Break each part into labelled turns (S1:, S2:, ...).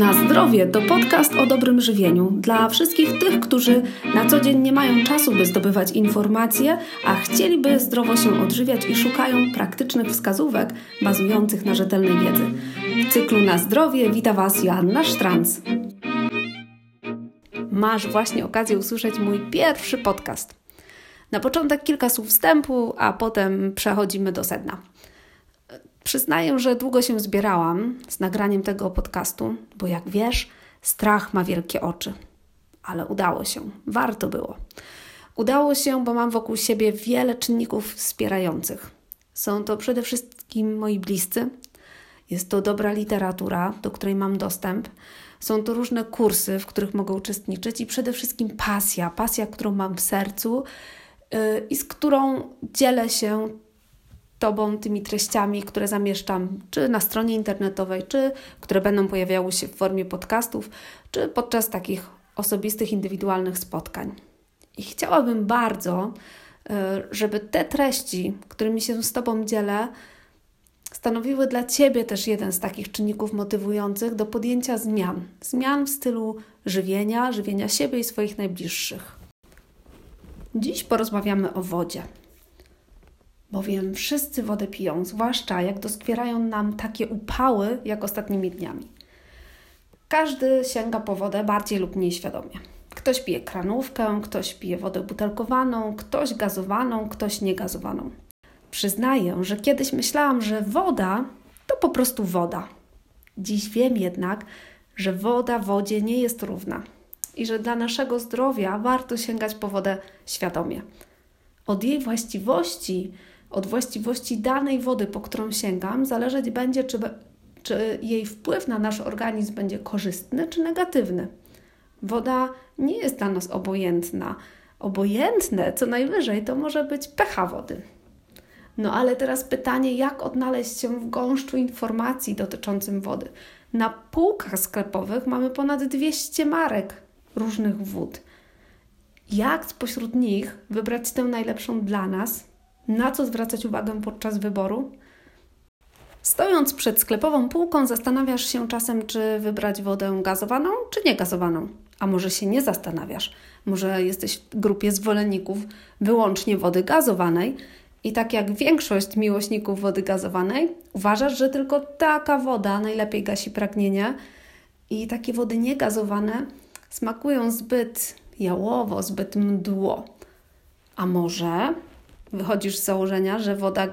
S1: Na zdrowie to podcast o dobrym żywieniu dla wszystkich tych, którzy na co dzień nie mają czasu, by zdobywać informacje, a chcieliby zdrowo się odżywiać i szukają praktycznych wskazówek bazujących na rzetelnej wiedzy. W cyklu Na zdrowie wita Was Joanna Sztranc. Masz właśnie okazję usłyszeć mój pierwszy podcast. Na początek kilka słów wstępu, a potem przechodzimy do sedna. Przyznaję, że długo się zbierałam z nagraniem tego podcastu, bo jak wiesz, strach ma wielkie oczy. Ale udało się, warto było. Udało się, bo mam wokół siebie wiele czynników wspierających. Są to przede wszystkim moi bliscy, jest to dobra literatura, do której mam dostęp. Są to różne kursy, w których mogę uczestniczyć i przede wszystkim pasja, pasja, którą mam w sercu yy, i z którą dzielę się Tobą tymi treściami, które zamieszczam, czy na stronie internetowej, czy które będą pojawiały się w formie podcastów, czy podczas takich osobistych, indywidualnych spotkań. I chciałabym bardzo, e, żeby te treści, którymi się z Tobą dzielę, stanowiły dla Ciebie też jeden z takich czynników motywujących do podjęcia zmian. Zmian w stylu żywienia, żywienia siebie i swoich najbliższych. Dziś porozmawiamy o wodzie bowiem wszyscy wodę piją, zwłaszcza jak doskwierają nam takie upały jak ostatnimi dniami. Każdy sięga po wodę bardziej lub mniej świadomie. Ktoś pije kranówkę, ktoś pije wodę butelkowaną, ktoś gazowaną, ktoś niegazowaną. Przyznaję, że kiedyś myślałam, że woda to po prostu woda. Dziś wiem jednak, że woda wodzie nie jest równa i że dla naszego zdrowia warto sięgać po wodę świadomie. Od jej właściwości od właściwości danej wody, po którą sięgam, zależeć będzie, czy, czy jej wpływ na nasz organizm będzie korzystny czy negatywny. Woda nie jest dla nas obojętna. Obojętne, co najwyżej, to może być pH wody. No ale teraz pytanie, jak odnaleźć się w gąszczu informacji dotyczącym wody? Na półkach sklepowych mamy ponad 200 marek różnych wód. Jak spośród nich wybrać tę najlepszą dla nas, na co zwracać uwagę podczas wyboru? Stojąc przed sklepową półką, zastanawiasz się czasem, czy wybrać wodę gazowaną, czy niegazowaną. A może się nie zastanawiasz? Może jesteś w grupie zwolenników wyłącznie wody gazowanej i tak jak większość miłośników wody gazowanej, uważasz, że tylko taka woda najlepiej gasi pragnienie i takie wody niegazowane smakują zbyt jałowo, zbyt mdło. A może wychodzisz z założenia, że woda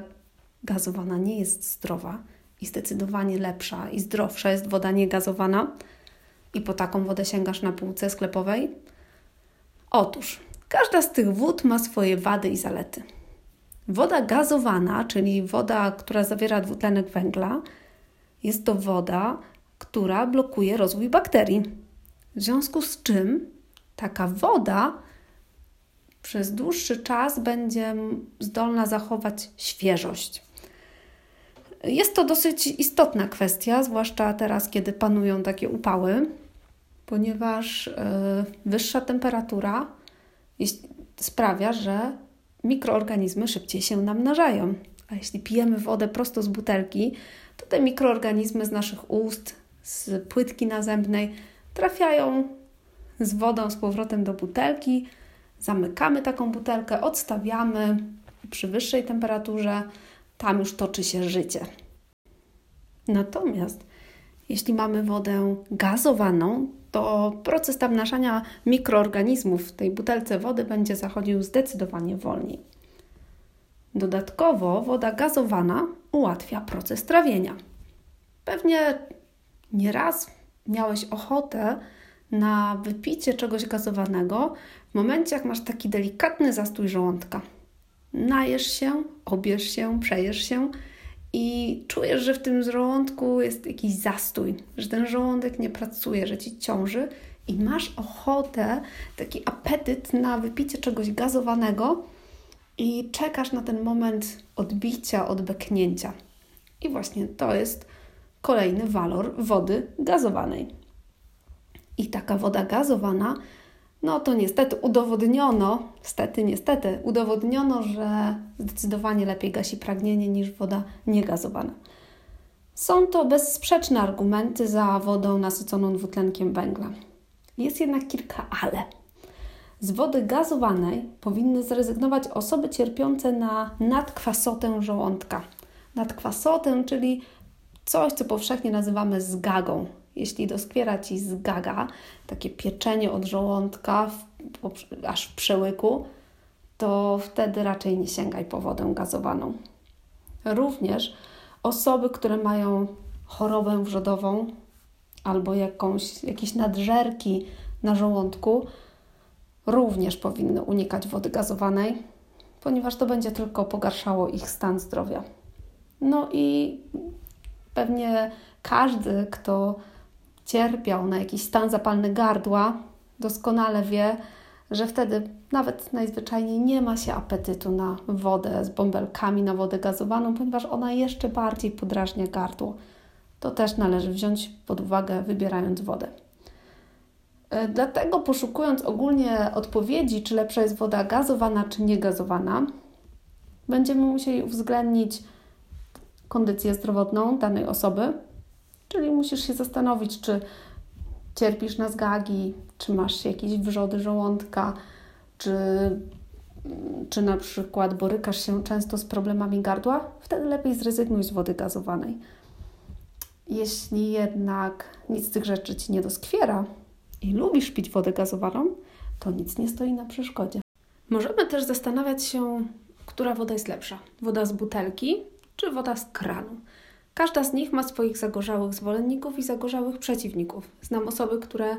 S1: gazowana nie jest zdrowa i zdecydowanie lepsza i zdrowsza jest woda niegazowana i po taką wodę sięgasz na półce sklepowej? Otóż, każda z tych wód ma swoje wady i zalety. Woda gazowana, czyli woda, która zawiera dwutlenek węgla, jest to woda, która blokuje rozwój bakterii. W związku z czym taka woda przez dłuższy czas będzie zdolna zachować świeżość. Jest to dosyć istotna kwestia, zwłaszcza teraz, kiedy panują takie upały, ponieważ e, wyższa temperatura sprawia, że mikroorganizmy szybciej się namnażają. A jeśli pijemy wodę prosto z butelki, to te mikroorganizmy z naszych ust, z płytki nazębnej trafiają z wodą z powrotem do butelki, Zamykamy taką butelkę, odstawiamy przy wyższej temperaturze, tam już toczy się życie. Natomiast jeśli mamy wodę gazowaną, to proces namnażania mikroorganizmów w tej butelce wody będzie zachodził zdecydowanie wolniej. Dodatkowo woda gazowana ułatwia proces trawienia. Pewnie nieraz miałeś ochotę na wypicie czegoś gazowanego w momencie, jak masz taki delikatny zastój żołądka. Najesz się, obierz się, przejesz się i czujesz, że w tym żołądku jest jakiś zastój, że ten żołądek nie pracuje, że ci ciąży i masz ochotę, taki apetyt na wypicie czegoś gazowanego i czekasz na ten moment odbicia, odbeknięcia. I właśnie to jest kolejny walor wody gazowanej. I taka woda gazowana, no to niestety udowodniono, niestety, niestety, udowodniono, że zdecydowanie lepiej gasi pragnienie niż woda niegazowana. Są to bezsprzeczne argumenty za wodą nasyconą dwutlenkiem węgla. Jest jednak kilka ale. Z wody gazowanej powinny zrezygnować osoby cierpiące na nadkwasotę żołądka. Nadkwasotę, czyli coś, co powszechnie nazywamy zgagą. Jeśli doskwiera Ci zgaga, takie pieczenie od żołądka w, aż w przełyku, to wtedy raczej nie sięgaj po wodę gazowaną. Również osoby, które mają chorobę wrzodową albo jakąś, jakieś nadżerki na żołądku, również powinny unikać wody gazowanej, ponieważ to będzie tylko pogarszało ich stan zdrowia. No i pewnie każdy, kto cierpiał na jakiś stan zapalny gardła, doskonale wie, że wtedy nawet najzwyczajniej nie ma się apetytu na wodę z bąbelkami, na wodę gazowaną, ponieważ ona jeszcze bardziej podrażnia gardło. To też należy wziąć pod uwagę, wybierając wodę. E, dlatego poszukując ogólnie odpowiedzi, czy lepsza jest woda gazowana, czy niegazowana, będziemy musieli uwzględnić kondycję zdrowotną danej osoby, czyli musisz się zastanowić, czy cierpisz na zgagi, czy masz jakieś wrzody żołądka, czy, czy na przykład borykasz się często z problemami gardła, wtedy lepiej zrezygnuj z wody gazowanej. Jeśli jednak nic z tych rzeczy Ci nie doskwiera i lubisz pić wodę gazowaną, to nic nie stoi na przeszkodzie. Możemy też zastanawiać się, która woda jest lepsza: woda z butelki czy woda z kranu. Każda z nich ma swoich zagorzałych zwolenników i zagorzałych przeciwników. Znam osoby, które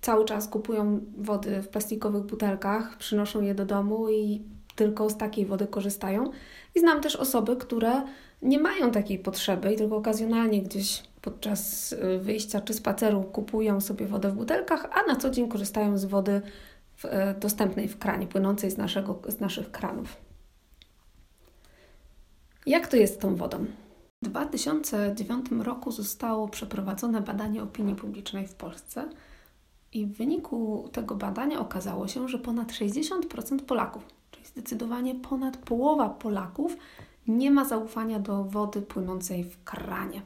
S1: cały czas kupują wody w plastikowych butelkach, przynoszą je do domu i tylko z takiej wody korzystają. I znam też osoby, które nie mają takiej potrzeby i tylko okazjonalnie gdzieś podczas y, wyjścia czy spaceru kupują sobie wodę w butelkach, a na co dzień korzystają z wody w, y, dostępnej w kranie, płynącej z, naszego, z naszych kranów. Jak to jest z tą wodą? W 2009 roku zostało przeprowadzone badanie opinii publicznej w Polsce i w wyniku tego badania okazało się, że ponad 60% Polaków, czyli zdecydowanie ponad połowa Polaków, nie ma zaufania do wody płynącej w kranie.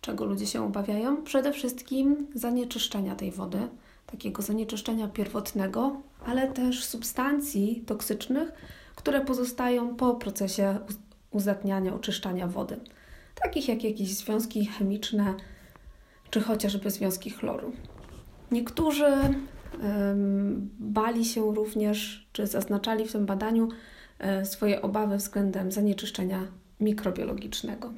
S1: Czego ludzie się obawiają? Przede wszystkim zanieczyszczenia tej wody, takiego zanieczyszczenia pierwotnego, ale też substancji toksycznych, które pozostają po procesie uzatniania, oczyszczania wody, takich jak jakieś związki chemiczne czy chociażby związki chloru. Niektórzy bali się również, czy zaznaczali w tym badaniu e, swoje obawy względem zanieczyszczenia mikrobiologicznego.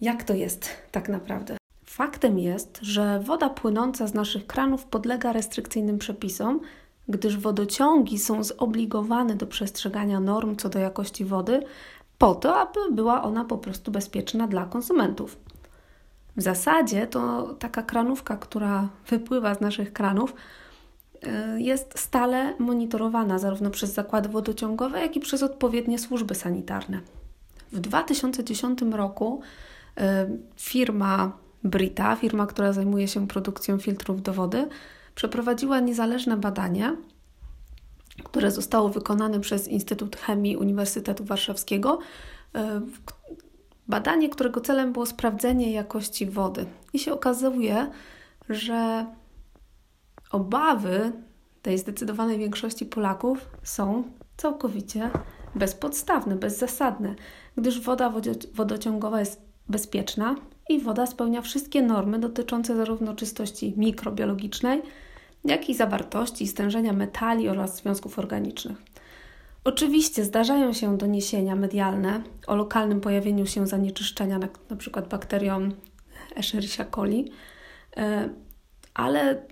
S1: Jak to jest tak naprawdę? Faktem jest, że woda płynąca z naszych kranów podlega restrykcyjnym przepisom, gdyż wodociągi są zobligowane do przestrzegania norm co do jakości wody, po to, aby była ona po prostu bezpieczna dla konsumentów. W zasadzie to taka kranówka, która wypływa z naszych kranów, y, jest stale monitorowana zarówno przez zakłady wodociągowe, jak i przez odpowiednie służby sanitarne. W 2010 roku y, firma Brita, firma, która zajmuje się produkcją filtrów do wody, przeprowadziła niezależne badanie, które zostało wykonane przez Instytut Chemii Uniwersytetu Warszawskiego. E, badanie, którego celem było sprawdzenie jakości wody. I się okazuje, że obawy tej zdecydowanej większości Polaków są całkowicie bezpodstawne, bezzasadne, gdyż woda wodociągowa jest bezpieczna, i woda spełnia wszystkie normy dotyczące zarówno czystości mikrobiologicznej, jak i zawartości i stężenia metali oraz związków organicznych. Oczywiście zdarzają się doniesienia medialne o lokalnym pojawieniu się zanieczyszczenia, przykład bakterią Escherichia coli, e, ale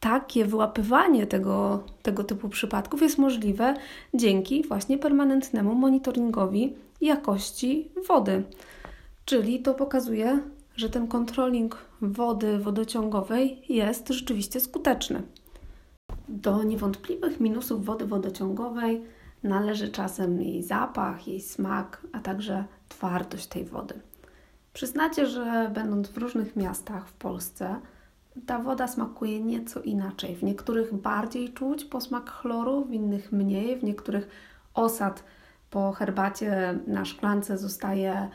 S1: takie wyłapywanie tego, tego typu przypadków jest możliwe dzięki właśnie permanentnemu monitoringowi jakości wody. Czyli to pokazuje, że ten kontroling wody wodociągowej jest rzeczywiście skuteczny. Do niewątpliwych minusów wody wodociągowej należy czasem jej zapach, jej smak, a także twardość tej wody. Przyznacie, że będąc w różnych miastach w Polsce, ta woda smakuje nieco inaczej. W niektórych bardziej czuć posmak chloru, w innych mniej, w niektórych osad Po herbacie na szklance zostaje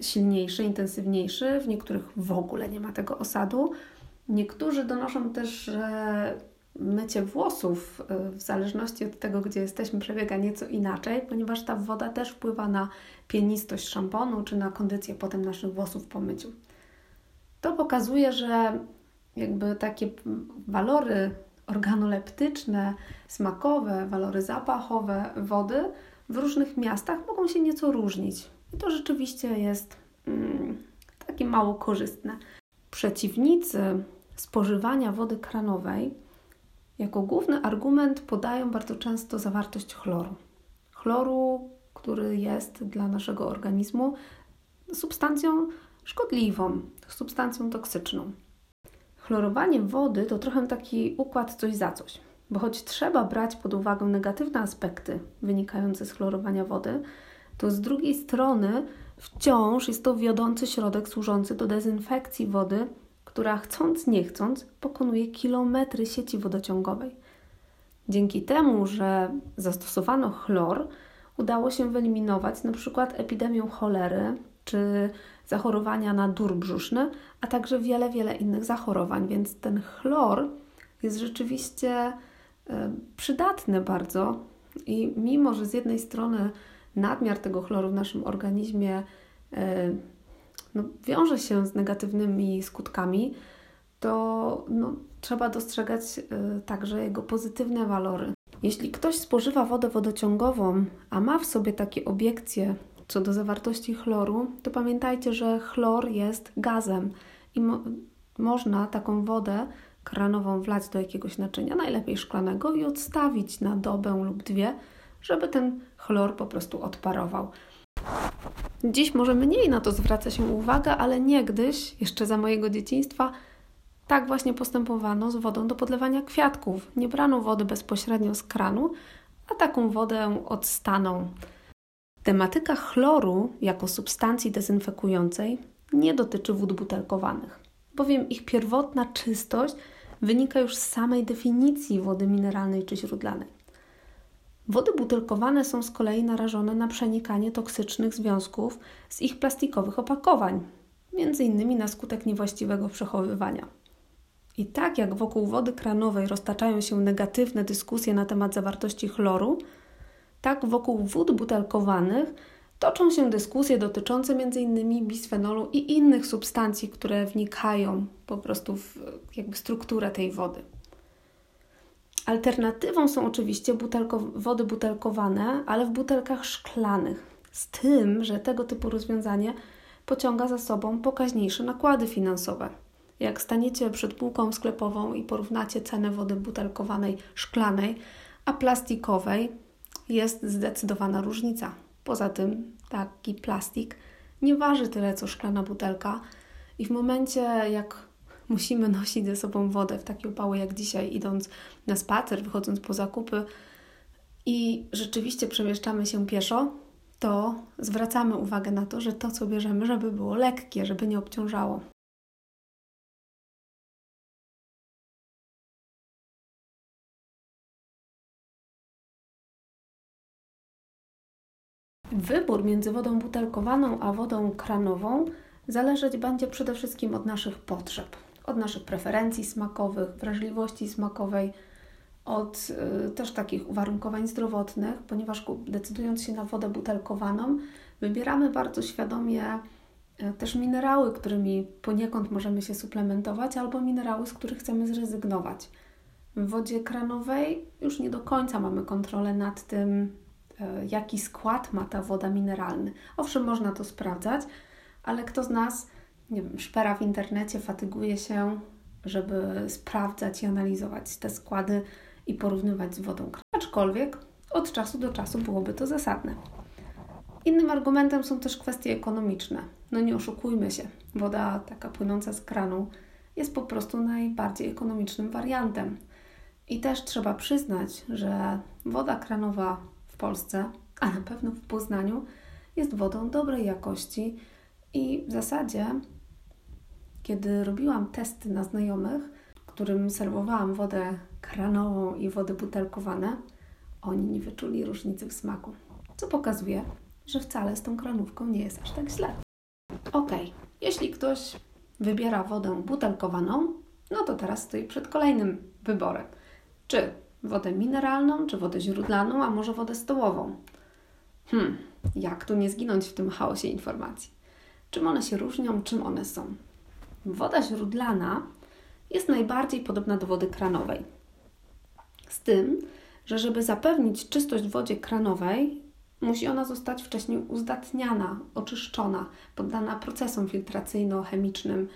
S1: silniejszy, intensywniejszy, w niektórych w ogóle nie ma tego osadu. Niektórzy donoszą też, że mycie włosów, e, w zależności od tego, gdzie jesteśmy, przebiega nieco inaczej, ponieważ ta woda też wpływa na pienistość szamponu czy na kondycję potem naszych włosów po myciu. To pokazuje, że jakby takie walory organoleptyczne, smakowe, walory zapachowe wody w różnych miastach mogą się nieco różnić. I to rzeczywiście jest mm, takie mało korzystne. Przeciwnicy spożywania wody kranowej jako główny argument podają bardzo często zawartość chloru. Chloru, który jest dla naszego organizmu substancją szkodliwą, substancją toksyczną. Chlorowanie wody to trochę taki układ coś za coś, bo choć trzeba brać pod uwagę negatywne aspekty wynikające z chlorowania wody, to z drugiej strony wciąż jest to wiodący środek służący do dezynfekcji wody, która chcąc nie chcąc pokonuje kilometry sieci wodociągowej. Dzięki temu, że zastosowano chlor, udało się wyeliminować np. epidemię cholery czy zachorowania na dur brzuszny, a także wiele, wiele innych zachorowań, więc ten chlor jest rzeczywiście e, przydatny bardzo i mimo, że z jednej strony nadmiar tego chloru w naszym organizmie e, no, wiąże się z negatywnymi skutkami, to no, trzeba dostrzegać y, także jego pozytywne walory. Jeśli ktoś spożywa wodę wodociągową, a ma w sobie takie obiekcje co do zawartości chloru, to pamiętajcie, że chlor jest gazem i mo można taką wodę kranową wlać do jakiegoś naczynia, najlepiej szklanego, i odstawić na dobę lub dwie, żeby ten chlor po prostu odparował. Dziś może mniej na to zwraca się uwaga, ale niegdyś, jeszcze za mojego dzieciństwa, tak właśnie postępowano z wodą do podlewania kwiatków. Nie brano wody bezpośrednio z kranu, a taką wodę odstaną. Tematyka chloru jako substancji dezynfekującej nie dotyczy wód butelkowanych, bowiem ich pierwotna czystość wynika już z samej definicji wody mineralnej czy źródlanej. Wody butelkowane są z kolei narażone na przenikanie toksycznych związków z ich plastikowych opakowań, między innymi na skutek niewłaściwego przechowywania. I tak jak wokół wody kranowej roztaczają się negatywne dyskusje na temat zawartości chloru, tak wokół wód butelkowanych toczą się dyskusje dotyczące m.in. bisfenolu i innych substancji, które wnikają po prostu w jakby strukturę tej wody. Alternatywą są oczywiście butelko wody butelkowane, ale w butelkach szklanych. Z tym, że tego typu rozwiązanie pociąga za sobą pokaźniejsze nakłady finansowe. Jak staniecie przed półką sklepową i porównacie cenę wody butelkowanej szklanej, a plastikowej, jest zdecydowana różnica. Poza tym taki plastik nie waży tyle co szklana butelka i w momencie jak musimy nosić ze sobą wodę w takie upały jak dzisiaj, idąc na spacer, wychodząc po zakupy i rzeczywiście przemieszczamy się pieszo, to zwracamy uwagę na to, że to, co bierzemy, żeby było lekkie, żeby nie obciążało. Wybór między wodą butelkowaną a wodą kranową zależeć będzie przede wszystkim od naszych potrzeb od naszych preferencji smakowych, wrażliwości smakowej, od y, też takich uwarunkowań zdrowotnych, ponieważ decydując się na wodę butelkowaną, wybieramy bardzo świadomie y, też minerały, którymi poniekąd możemy się suplementować, albo minerały, z których chcemy zrezygnować. W wodzie kranowej już nie do końca mamy kontrolę nad tym, y, jaki skład ma ta woda mineralny. Owszem, można to sprawdzać, ale kto z nas nie wiem, szpera w internecie, fatyguje się, żeby sprawdzać i analizować te składy i porównywać z wodą Aczkolwiek od czasu do czasu byłoby to zasadne. Innym argumentem są też kwestie ekonomiczne. No nie oszukujmy się, woda taka płynąca z kranu jest po prostu najbardziej ekonomicznym wariantem. I też trzeba przyznać, że woda kranowa w Polsce, a na pewno w Poznaniu, jest wodą dobrej jakości i w zasadzie kiedy robiłam testy na znajomych, którym serwowałam wodę kranową i wody butelkowane, oni nie wyczuli różnicy w smaku. co pokazuje, że wcale z tą kranówką nie jest aż tak źle. Ok, jeśli ktoś wybiera wodę butelkowaną, no to teraz stoi przed kolejnym wyborem. Czy wodę mineralną, czy wodę źródlaną, a może wodę stołową. Hmm, jak tu nie zginąć w tym chaosie informacji? Czym one się różnią, czym one są? Woda źródlana jest najbardziej podobna do wody kranowej. Z tym, że żeby zapewnić czystość w wodzie kranowej, musi ona zostać wcześniej uzdatniana, oczyszczona, poddana procesom filtracyjno-chemicznym.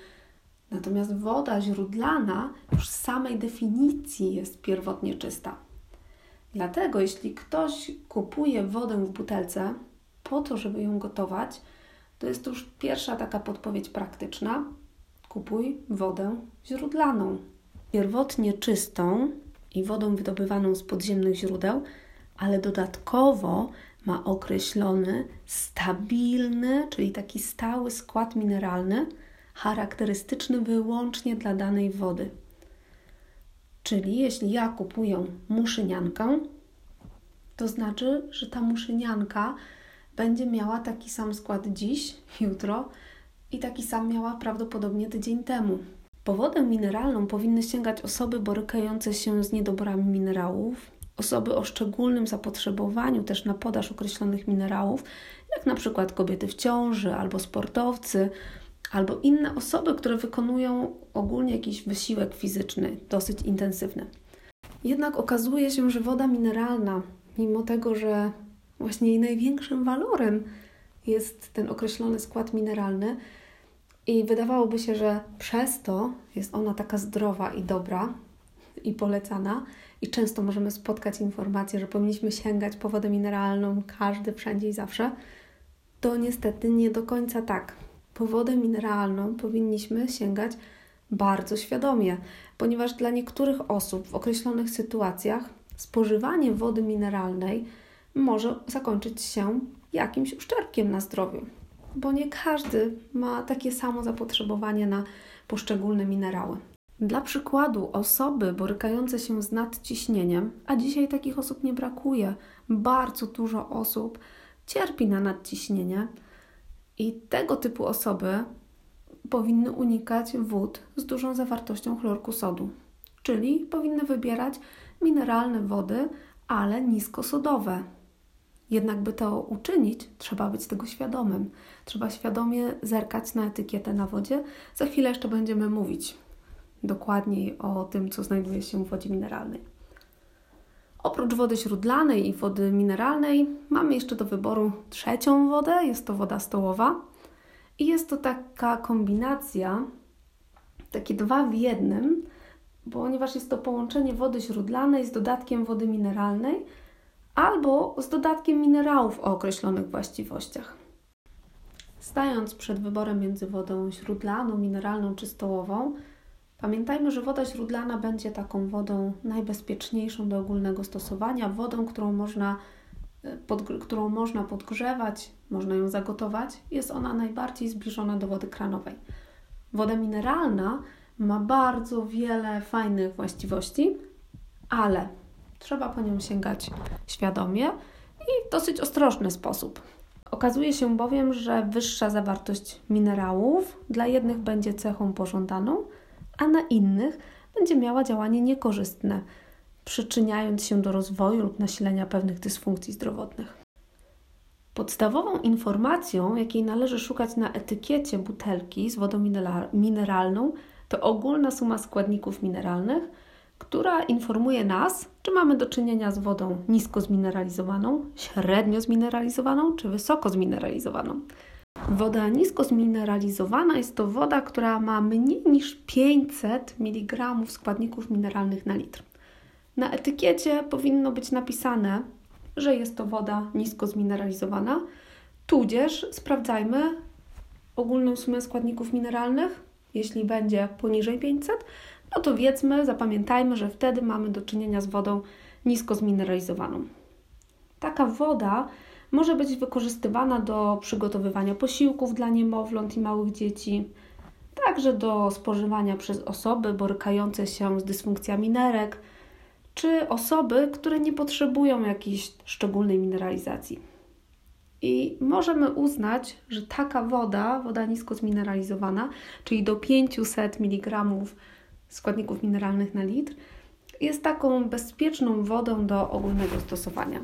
S1: Natomiast woda źródlana już z samej definicji jest pierwotnie czysta. Dlatego, jeśli ktoś kupuje wodę w butelce po to, żeby ją gotować, to jest już pierwsza taka podpowiedź praktyczna. Kupuj wodę źródlaną. Pierwotnie czystą i wodą wydobywaną z podziemnych źródeł, ale dodatkowo ma określony stabilny, czyli taki stały skład mineralny, charakterystyczny wyłącznie dla danej wody. Czyli jeśli ja kupuję muszyniankę, to znaczy, że ta muszynianka będzie miała taki sam skład dziś, jutro i taki sam miała prawdopodobnie tydzień temu. Po wodę mineralną powinny sięgać osoby borykające się z niedoborami minerałów, osoby o szczególnym zapotrzebowaniu też na podaż określonych minerałów, jak na przykład kobiety w ciąży albo sportowcy, albo inne osoby, które wykonują ogólnie jakiś wysiłek fizyczny dosyć intensywny. Jednak okazuje się, że woda mineralna, mimo tego, że właśnie jej największym walorem jest ten określony skład mineralny, i wydawałoby się, że przez to jest ona taka zdrowa i dobra i polecana, i często możemy spotkać informację, że powinniśmy sięgać po wodę mineralną każdy, wszędzie i zawsze. To niestety nie do końca tak. Po wodę mineralną powinniśmy sięgać bardzo świadomie, ponieważ dla niektórych osób w określonych sytuacjach spożywanie wody mineralnej może zakończyć się jakimś uszczerbkiem na zdrowiu, bo nie każdy ma takie samo zapotrzebowanie na poszczególne minerały. Dla przykładu, osoby borykające się z nadciśnieniem, a dzisiaj takich osób nie brakuje, bardzo dużo osób cierpi na nadciśnienie i tego typu osoby powinny unikać wód z dużą zawartością chlorku sodu, czyli powinny wybierać mineralne wody, ale niskosodowe. Jednak, by to uczynić, trzeba być tego świadomym. Trzeba świadomie zerkać na etykietę na wodzie. Za chwilę jeszcze będziemy mówić dokładniej o tym, co znajduje się w wodzie mineralnej. Oprócz wody źródlanej i wody mineralnej, mamy jeszcze do wyboru trzecią wodę jest to woda stołowa. I jest to taka kombinacja, takie dwa w jednym, ponieważ jest to połączenie wody źródlanej z dodatkiem wody mineralnej albo z dodatkiem minerałów o określonych właściwościach. Stając przed wyborem między wodą źródlaną, mineralną czy stołową, Pamiętajmy, że woda źródlana będzie taką wodą najbezpieczniejszą do ogólnego stosowania, wodą, którą można, e, pod, którą można podgrzewać, można ją zagotować. Jest ona najbardziej zbliżona do wody kranowej. Woda mineralna ma bardzo wiele fajnych właściwości, ale trzeba po nią sięgać świadomie i w dosyć ostrożny sposób. Okazuje się bowiem, że wyższa zawartość minerałów dla jednych będzie cechą pożądaną, a na innych będzie miała działanie niekorzystne, przyczyniając się do rozwoju lub nasilenia pewnych dysfunkcji zdrowotnych. Podstawową informacją, jakiej należy szukać na etykiecie butelki z wodą mineralną, to ogólna suma składników mineralnych, która informuje nas, czy mamy do czynienia z wodą nisko zmineralizowaną, średnio zmineralizowaną czy wysoko zmineralizowaną. Woda nisko zmineralizowana jest to woda, która ma mniej niż 500 mg składników mineralnych na litr. Na etykiecie powinno być napisane, że jest to woda nisko zmineralizowana, tudzież sprawdzajmy ogólną sumę składników mineralnych. Jeśli będzie poniżej 500, no to wiedzmy, zapamiętajmy, że wtedy mamy do czynienia z wodą nisko zmineralizowaną. Taka woda może być wykorzystywana do przygotowywania posiłków dla niemowląt i małych dzieci, także do spożywania przez osoby borykające się z dysfunkcjami nerek, czy osoby, które nie potrzebują jakiejś szczególnej mineralizacji. I możemy uznać, że taka woda, woda nisko zmineralizowana, czyli do 500 mg składników mineralnych na litr, jest taką bezpieczną wodą do ogólnego stosowania.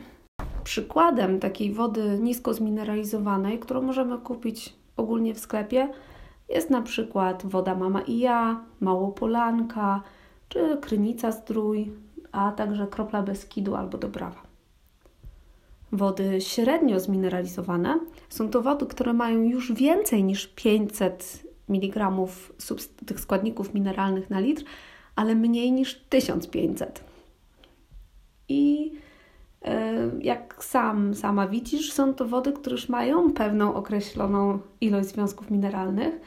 S1: Przykładem takiej wody nisko zmineralizowanej, którą możemy kupić ogólnie w sklepie, jest na przykład woda Mama i ja, Małopolanka czy Krynica Zdrój, a także kropla Beskidu albo Dobrawa. Wody średnio zmineralizowane są to wody, które mają już więcej niż 500 mg tych składników mineralnych na litr, ale mniej niż 1500. I e, jak sam, sama widzisz, są to wody, które już mają pewną określoną ilość związków mineralnych,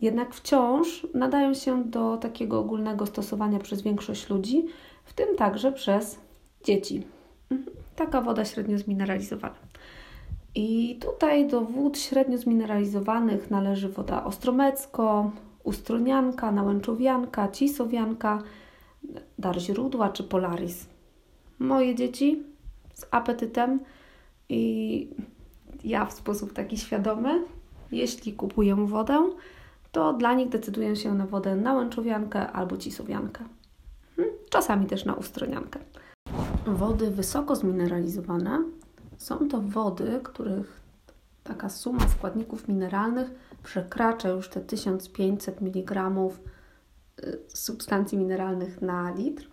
S1: jednak wciąż nadają się do takiego ogólnego stosowania przez większość ludzi, w tym także przez dzieci. Mhm. Taka woda średnio zmineralizowana. I tutaj do wód średnio zmineralizowanych należy woda ostromecko, ustronianka, nałęczowianka, cisowianka, dar źródła czy polaris. Moje dzieci z apetytem i ja w sposób taki świadomy, jeśli kupuję wodę, to dla nich decyduję się na wodę nałęczowiankę albo cisowiankę. Hmm, czasami też na ustroniankę. Wody wysoko zmineralizowane są to wody, których taka suma składników mineralnych przekracza już te 1500 mg y, substancji mineralnych na litr.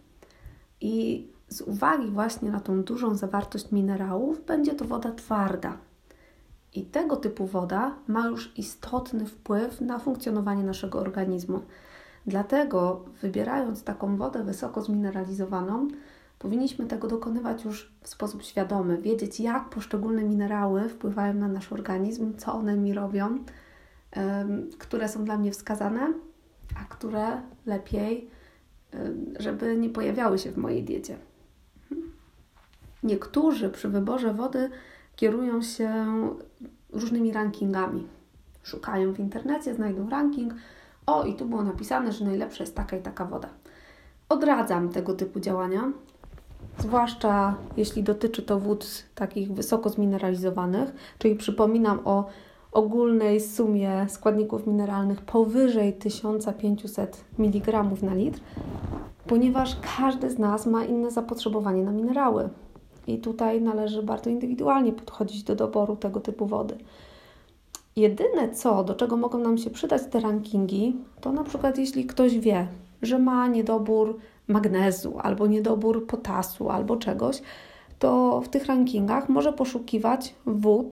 S1: I z uwagi właśnie na tą dużą zawartość minerałów, będzie to woda twarda. I tego typu woda ma już istotny wpływ na funkcjonowanie naszego organizmu. Dlatego, wybierając taką wodę wysoko zmineralizowaną, powinniśmy tego dokonywać już w sposób świadomy, wiedzieć, jak poszczególne minerały wpływają na nasz organizm, co one mi robią, które są dla mnie wskazane, a które lepiej, żeby nie pojawiały się w mojej diecie. Niektórzy przy wyborze wody kierują się różnymi rankingami. Szukają w internecie, znajdą ranking. O, i tu było napisane, że najlepsza jest taka i taka woda. Odradzam tego typu działania, zwłaszcza jeśli dotyczy to wód takich wysoko zmineralizowanych, czyli przypominam o ogólnej sumie składników mineralnych powyżej 1500 mg na litr, ponieważ każdy z nas ma inne zapotrzebowanie na minerały. I tutaj należy bardzo indywidualnie podchodzić do doboru tego typu wody. Jedyne co, do czego mogą nam się przydać te rankingi, to na przykład jeśli ktoś wie, że ma niedobór magnezu, albo niedobór potasu, albo czegoś, to w tych rankingach może poszukiwać wód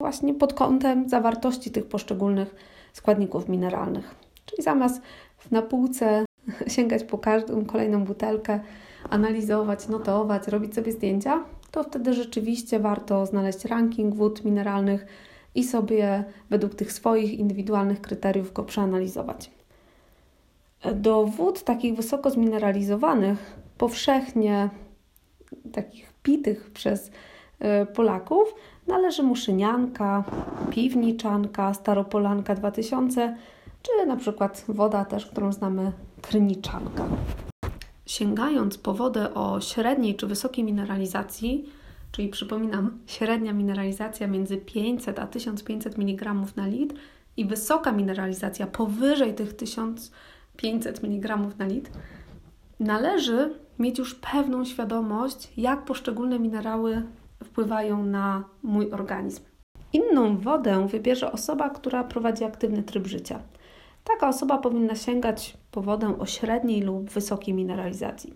S1: właśnie pod kątem zawartości tych poszczególnych składników mineralnych. Czyli zamiast na półce sięgać po każdą kolejną butelkę, analizować, notować, robić sobie zdjęcia, to wtedy rzeczywiście warto znaleźć ranking wód mineralnych i sobie według tych swoich indywidualnych kryteriów go przeanalizować. Do wód takich wysoko zmineralizowanych, powszechnie takich pitych przez e, Polaków, należy muszynianka, piwniczanka, staropolanka 2000, czy na przykład woda też, którą znamy, kryniczanka. Sięgając po wodę o średniej czy wysokiej mineralizacji, czyli przypominam, średnia mineralizacja między 500 a 1500 mg na litr i wysoka mineralizacja powyżej tych 1500 mg na litr, należy mieć już pewną świadomość, jak poszczególne minerały wpływają na mój organizm. Inną wodę wybierze osoba, która prowadzi aktywny tryb życia. Taka osoba powinna sięgać po wodę o średniej lub wysokiej mineralizacji.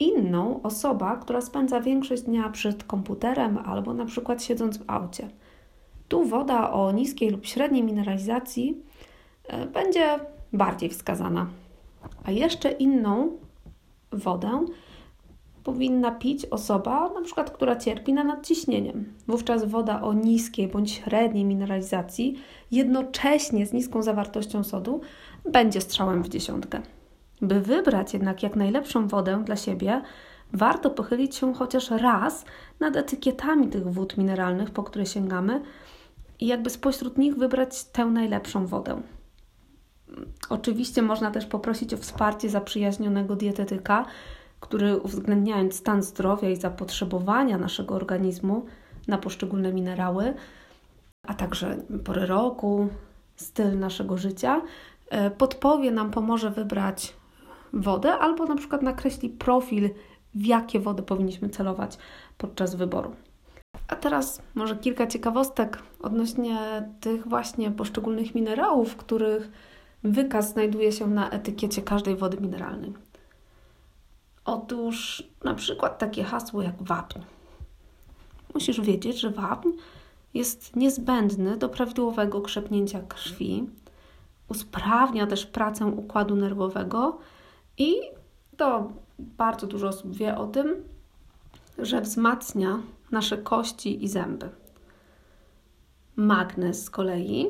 S1: Inną osoba, która spędza większość dnia przed komputerem albo na przykład siedząc w aucie. Tu woda o niskiej lub średniej mineralizacji e, będzie bardziej wskazana. A jeszcze inną wodę powinna pić osoba, na przykład, która cierpi na nadciśnieniem. Wówczas woda o niskiej bądź średniej mineralizacji, jednocześnie z niską zawartością sodu, będzie strzałem w dziesiątkę. By wybrać jednak jak najlepszą wodę dla siebie, warto pochylić się chociaż raz nad etykietami tych wód mineralnych, po które sięgamy, i jakby spośród nich wybrać tę najlepszą wodę. Oczywiście można też poprosić o wsparcie zaprzyjaźnionego dietetyka, który uwzględniając stan zdrowia i zapotrzebowania naszego organizmu, na poszczególne minerały, a także pory roku, styl naszego życia, e, podpowie nam, pomoże wybrać wodę albo na przykład nakreśli profil, w jakie wody powinniśmy celować podczas wyboru. A teraz może kilka ciekawostek odnośnie tych właśnie poszczególnych minerałów, których wykaz znajduje się na etykiecie każdej wody mineralnej. Otóż na przykład takie hasło jak wapń. Musisz wiedzieć, że wapń jest niezbędny do prawidłowego krzepnięcia krwi, usprawnia też pracę układu nerwowego i to bardzo dużo osób wie o tym, że wzmacnia nasze kości i zęby. Magnez z kolei,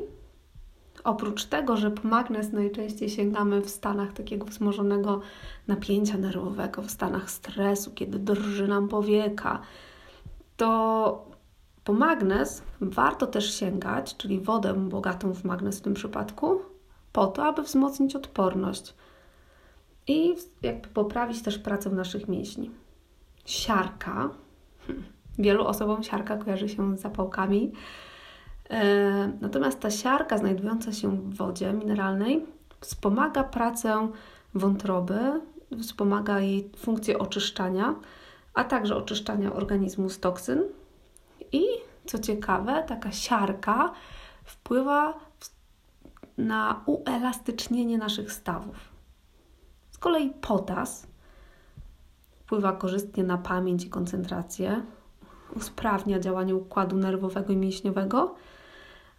S1: oprócz tego, że po magnez najczęściej sięgamy w stanach takiego wzmożonego napięcia nerwowego, w stanach stresu, kiedy drży nam powieka, to po magnez warto też sięgać, czyli wodę bogatą w magnez w tym przypadku, po to, aby wzmocnić odporność i jakby poprawić też pracę naszych mięśni. Siarka. Hmm, wielu osobom siarka kojarzy się z zapałkami. E, natomiast ta siarka znajdująca się w wodzie mineralnej wspomaga pracę wątroby, wspomaga jej funkcję oczyszczania, a także oczyszczania organizmu z toksyn. I co ciekawe, taka siarka wpływa na uelastycznienie naszych stawów. Z kolei potas wpływa korzystnie na pamięć i koncentrację, usprawnia działanie układu nerwowego i mięśniowego,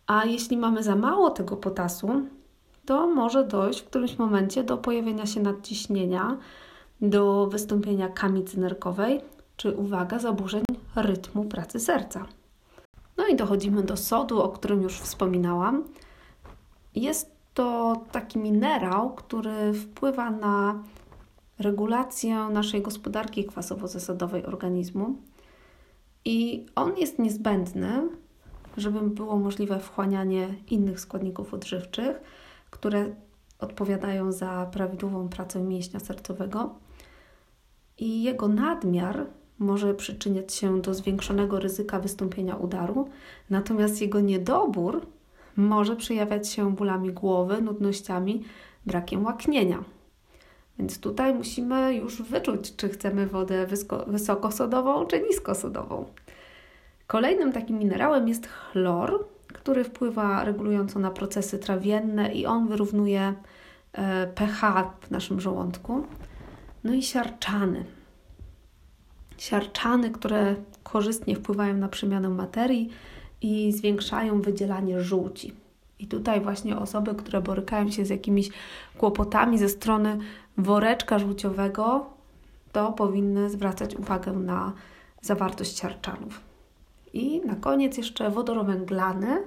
S1: a jeśli mamy za mało tego potasu, to może dojść w którymś momencie do pojawienia się nadciśnienia, do wystąpienia kamicy nerkowej, czy uwaga, zaburzeń rytmu pracy serca. No i dochodzimy do sodu, o którym już wspominałam. Jest to taki minerał, który wpływa na regulację naszej gospodarki kwasowo-zasadowej organizmu i on jest niezbędny, żeby było możliwe wchłanianie innych składników odżywczych, które odpowiadają za prawidłową pracę mięśnia sercowego. I jego nadmiar może przyczyniać się do zwiększonego ryzyka wystąpienia udaru, natomiast jego niedobór może przejawiać się bólami głowy, nudnościami, brakiem łaknienia. Więc tutaj musimy już wyczuć, czy chcemy wodę wysokosodową czy niskosodową. Kolejnym takim minerałem jest chlor, który wpływa regulująco na procesy trawienne i on wyrównuje e, pH w naszym żołądku. No i siarczany. Siarczany, które korzystnie wpływają na przemianę materii, i zwiększają wydzielanie żółci. I tutaj właśnie osoby, które borykają się z jakimiś kłopotami ze strony woreczka żółciowego, to powinny zwracać uwagę na zawartość siarczanów. I na koniec jeszcze wodorowęglany.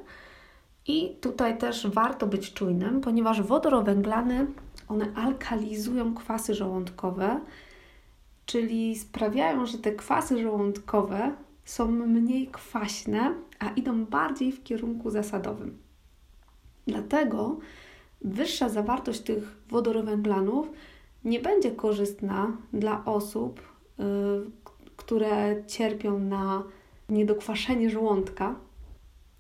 S1: I tutaj też warto być czujnym, ponieważ wodorowęglany one alkalizują kwasy żołądkowe, czyli sprawiają, że te kwasy żołądkowe są mniej kwaśne, a idą bardziej w kierunku zasadowym. Dlatego wyższa zawartość tych wodorowęglanów nie będzie korzystna dla osób, yy, które cierpią na niedokwaszenie żołądka.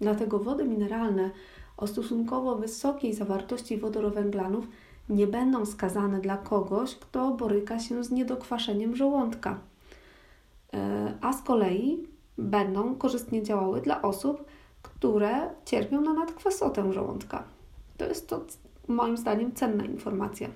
S1: Dlatego wody mineralne o stosunkowo wysokiej zawartości wodorowęglanów nie będą skazane dla kogoś, kto boryka się z niedokwaszeniem żołądka. E, a z kolei będą korzystnie działały dla osób, które cierpią na nadkwasotę żołądka. To jest to moim zdaniem cenna informacja.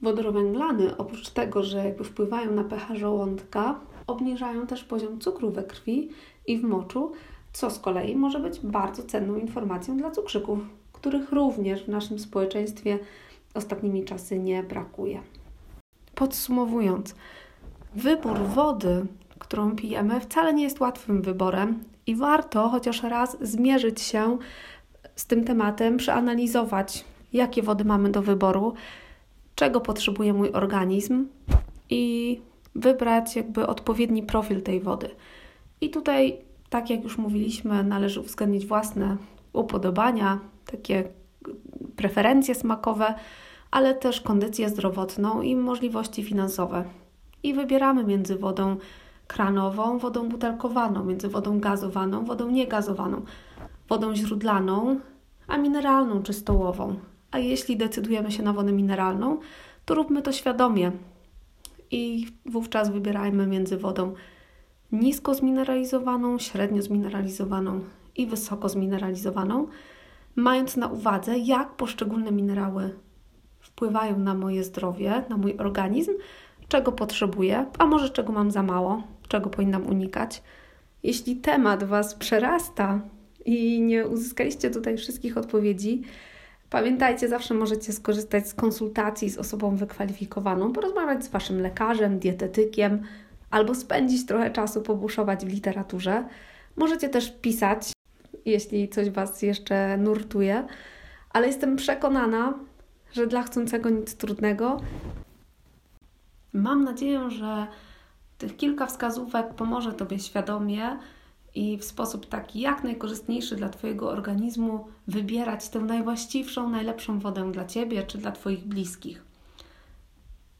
S1: Wodorowęglany, oprócz tego, że jakby wpływają na pH żołądka, obniżają też poziom cukru we krwi i w moczu, co z kolei może być bardzo cenną informacją dla cukrzyków, których również w naszym społeczeństwie ostatnimi czasy nie brakuje. Podsumowując, wybór wody którą pijemy, wcale nie jest łatwym wyborem i warto chociaż raz zmierzyć się z tym tematem, przeanalizować, jakie wody mamy do wyboru, czego potrzebuje mój organizm i wybrać jakby odpowiedni profil tej wody. I tutaj, tak jak już mówiliśmy, należy uwzględnić własne upodobania, takie preferencje smakowe, ale też kondycję zdrowotną i możliwości finansowe. I wybieramy między wodą kranową, wodą butelkowaną, między wodą gazowaną, wodą niegazowaną, wodą źródlaną, a mineralną czy stołową. A jeśli decydujemy się na wodę mineralną, to róbmy to świadomie i wówczas wybierajmy między wodą nisko zmineralizowaną, średnio zmineralizowaną i wysoko zmineralizowaną, mając na uwadze, jak poszczególne minerały wpływają na moje zdrowie, na mój organizm, czego potrzebuję, a może czego mam za mało, czego powinnam unikać. Jeśli temat Was przerasta i nie uzyskaliście tutaj wszystkich odpowiedzi, pamiętajcie, zawsze możecie skorzystać z konsultacji z osobą wykwalifikowaną, porozmawiać z Waszym lekarzem, dietetykiem albo spędzić trochę czasu, pobuszować w literaturze. Możecie też pisać, jeśli coś Was jeszcze nurtuje, ale jestem przekonana, że dla chcącego nic trudnego. Mam nadzieję, że tych kilka wskazówek pomoże Tobie świadomie i w sposób taki jak najkorzystniejszy dla Twojego organizmu wybierać tę najwłaściwszą, najlepszą wodę dla Ciebie czy dla Twoich bliskich.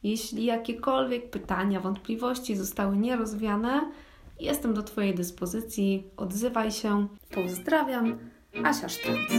S1: Jeśli jakiekolwiek pytania, wątpliwości zostały nierozwiane, jestem do Twojej dyspozycji. Odzywaj się. Pozdrawiam, Asia Sztrenc.